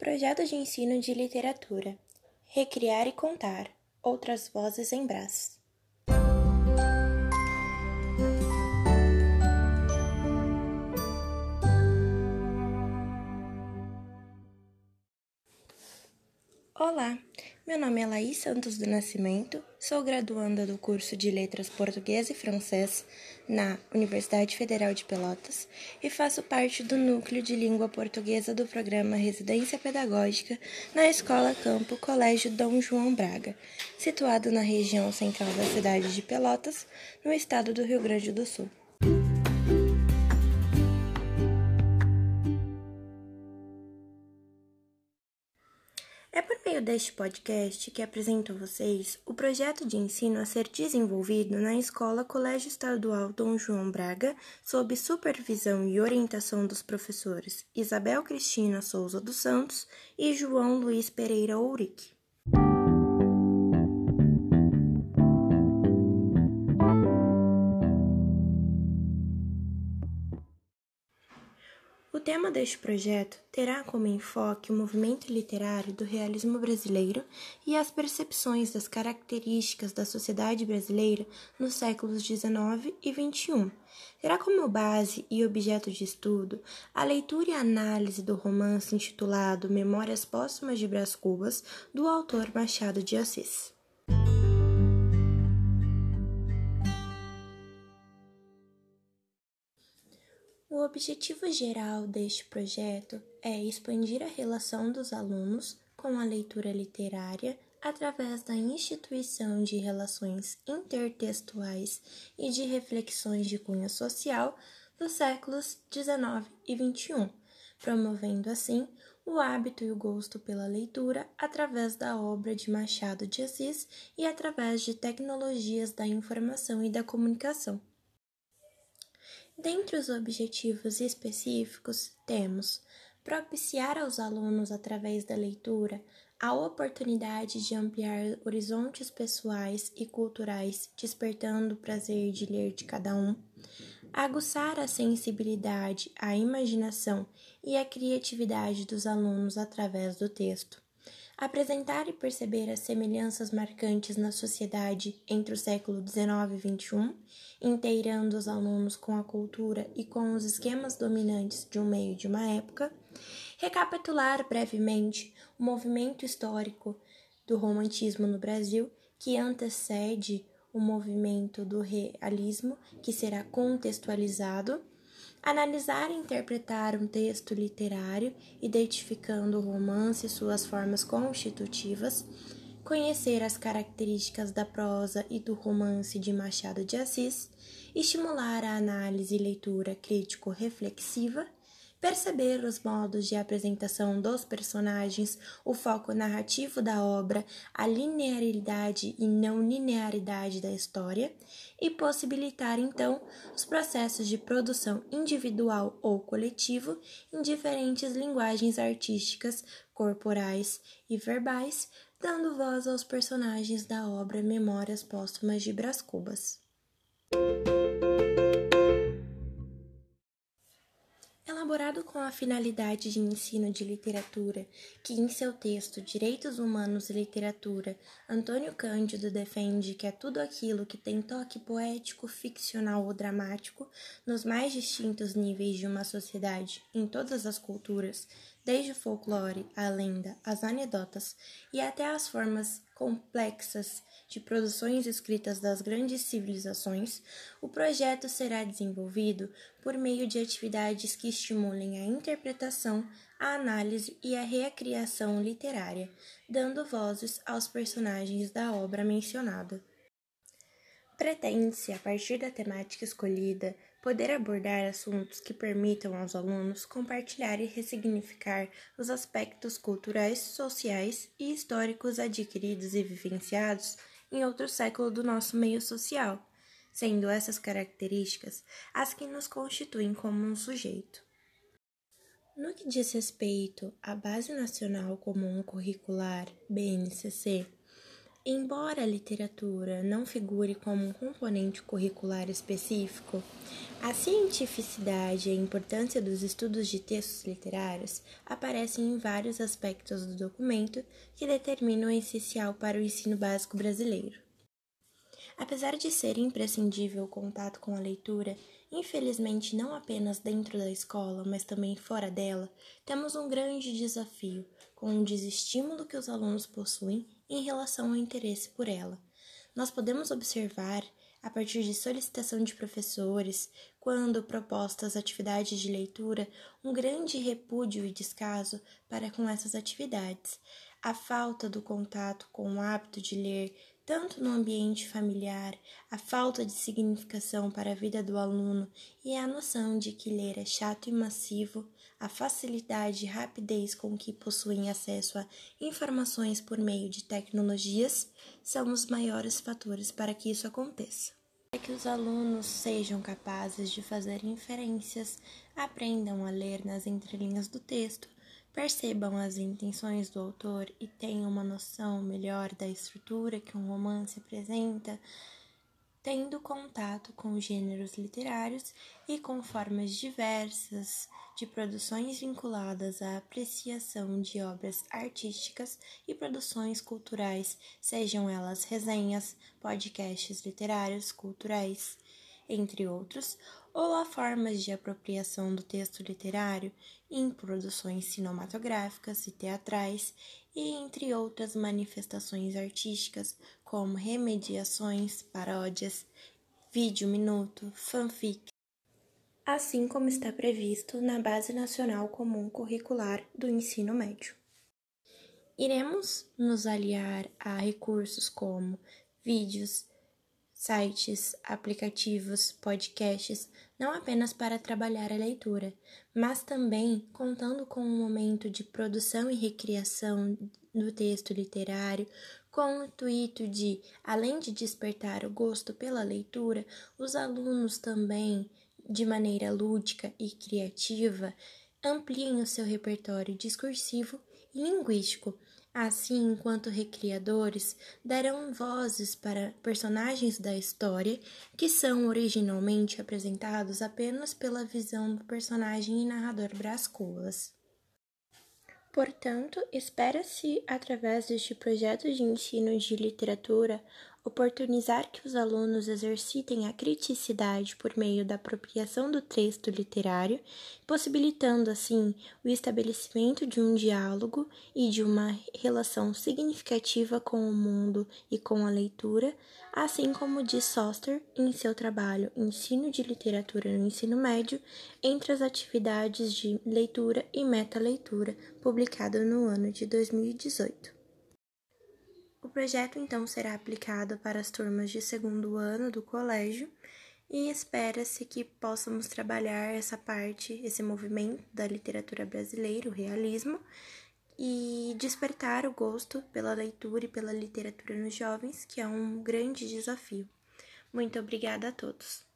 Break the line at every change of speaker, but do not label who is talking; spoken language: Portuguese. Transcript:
Projeto de ensino de literatura. Recriar e contar. Outras vozes em Brás. Olá, meu nome é Laís Santos do Nascimento, sou graduanda do curso de Letras Português e Francês na Universidade Federal de Pelotas e faço parte do núcleo de língua portuguesa do programa Residência Pedagógica na Escola Campo Colégio Dom João Braga, situado na região central da cidade de Pelotas, no estado do Rio Grande do Sul. Deste podcast que apresento a vocês o projeto de ensino a ser desenvolvido na Escola Colégio Estadual Dom João Braga, sob supervisão e orientação dos professores Isabel Cristina Souza dos Santos e João Luiz Pereira Ourique. Tema deste projeto terá como enfoque o movimento literário do realismo brasileiro e as percepções das características da sociedade brasileira nos séculos XIX e XXI. Terá como base e objeto de estudo a leitura e análise do romance intitulado Memórias Póstumas de Brás Cubas, do autor Machado de Assis. O objetivo geral deste projeto é expandir a relação dos alunos com a leitura literária através da instituição de relações intertextuais e de reflexões de cunho social dos séculos XIX e XXI, promovendo assim o hábito e o gosto pela leitura através da obra de Machado de Assis e através de tecnologias da informação e da comunicação. Dentre os objetivos específicos, temos propiciar aos alunos, através da leitura, a oportunidade de ampliar horizontes pessoais e culturais, despertando o prazer de ler de cada um, aguçar a sensibilidade, a imaginação e a criatividade dos alunos através do texto apresentar e perceber as semelhanças marcantes na sociedade entre o século XIX e XXI, inteirando os alunos com a cultura e com os esquemas dominantes de um meio de uma época, recapitular brevemente o movimento histórico do romantismo no Brasil que antecede o movimento do realismo, que será contextualizado Analisar e interpretar um texto literário, identificando o romance e suas formas constitutivas. Conhecer as características da prosa e do romance de Machado de Assis. Estimular a análise e leitura crítico-reflexiva perceber os modos de apresentação dos personagens, o foco narrativo da obra, a linearidade e não linearidade da história e possibilitar então os processos de produção individual ou coletivo em diferentes linguagens artísticas, corporais e verbais, dando voz aos personagens da obra Memórias Póstumas de Brás Cubas. Elaborado com a finalidade de ensino de literatura, que em seu texto Direitos Humanos e Literatura, Antônio Cândido defende que é tudo aquilo que tem toque poético, ficcional ou dramático nos mais distintos níveis de uma sociedade, em todas as culturas, desde o folclore, a lenda, as anedotas e até as formas complexas de produções escritas das grandes civilizações, o projeto será desenvolvido por meio de atividades que estimulem a interpretação, a análise e a recriação literária, dando vozes aos personagens da obra mencionada. Pretende-se, a partir da temática escolhida, poder abordar assuntos que permitam aos alunos compartilhar e ressignificar os aspectos culturais, sociais e históricos adquiridos e vivenciados em outro século do nosso meio social, sendo essas características as que nos constituem como um sujeito. No que diz respeito à Base Nacional Comum Curricular, BNCC, Embora a literatura não figure como um componente curricular específico, a cientificidade e a importância dos estudos de textos literários aparecem em vários aspectos do documento que determinam o essencial para o ensino básico brasileiro. Apesar de ser imprescindível o contato com a leitura, infelizmente não apenas dentro da escola, mas também fora dela, temos um grande desafio com o desestímulo que os alunos possuem em relação ao interesse por ela. Nós podemos observar, a partir de solicitação de professores, quando propostas atividades de leitura, um grande repúdio e descaso para com essas atividades. A falta do contato com o hábito de ler tanto no ambiente familiar, a falta de significação para a vida do aluno e a noção de que ler é chato e massivo, a facilidade e rapidez com que possuem acesso a informações por meio de tecnologias são os maiores fatores para que isso aconteça. É que os alunos sejam capazes de fazer inferências, aprendam a ler nas entrelinhas do texto, percebam as intenções do autor e tenham uma noção melhor da estrutura que um romance apresenta, tendo contato com gêneros literários e com formas diversas de produções vinculadas à apreciação de obras artísticas e produções culturais, sejam elas resenhas, podcasts literários, culturais, entre outros, ou a formas de apropriação do texto literário em produções cinematográficas e teatrais, e entre outras manifestações artísticas, como remediações, paródias, vídeo minuto, fanfic, assim como está previsto na Base Nacional Comum Curricular do Ensino Médio. Iremos nos aliar a recursos como vídeos, sites, aplicativos, podcasts, não apenas para trabalhar a leitura, mas também contando com um momento de produção e recriação do texto literário, com o intuito de, além de despertar o gosto pela leitura, os alunos também, de maneira lúdica e criativa, ampliem o seu repertório discursivo e linguístico Assim, enquanto recriadores, darão vozes para personagens da história que são originalmente apresentados apenas pela visão do personagem e narrador Brás Cubas. Portanto, espera-se, através deste projeto de ensino de literatura, oportunizar que os alunos exercitem a criticidade por meio da apropriação do texto literário, possibilitando assim o estabelecimento de um diálogo e de uma relação significativa com o mundo e com a leitura, assim como diz Soster em seu trabalho Ensino de Literatura no Ensino Médio, entre as atividades de leitura e meta-leitura, publicado no ano de 2018. O projeto então será aplicado para as turmas de segundo ano do colégio e espera-se que possamos trabalhar essa parte, esse movimento da literatura brasileira, o realismo, e despertar o gosto pela leitura e pela literatura nos jovens, que é um grande desafio. Muito obrigada a todos.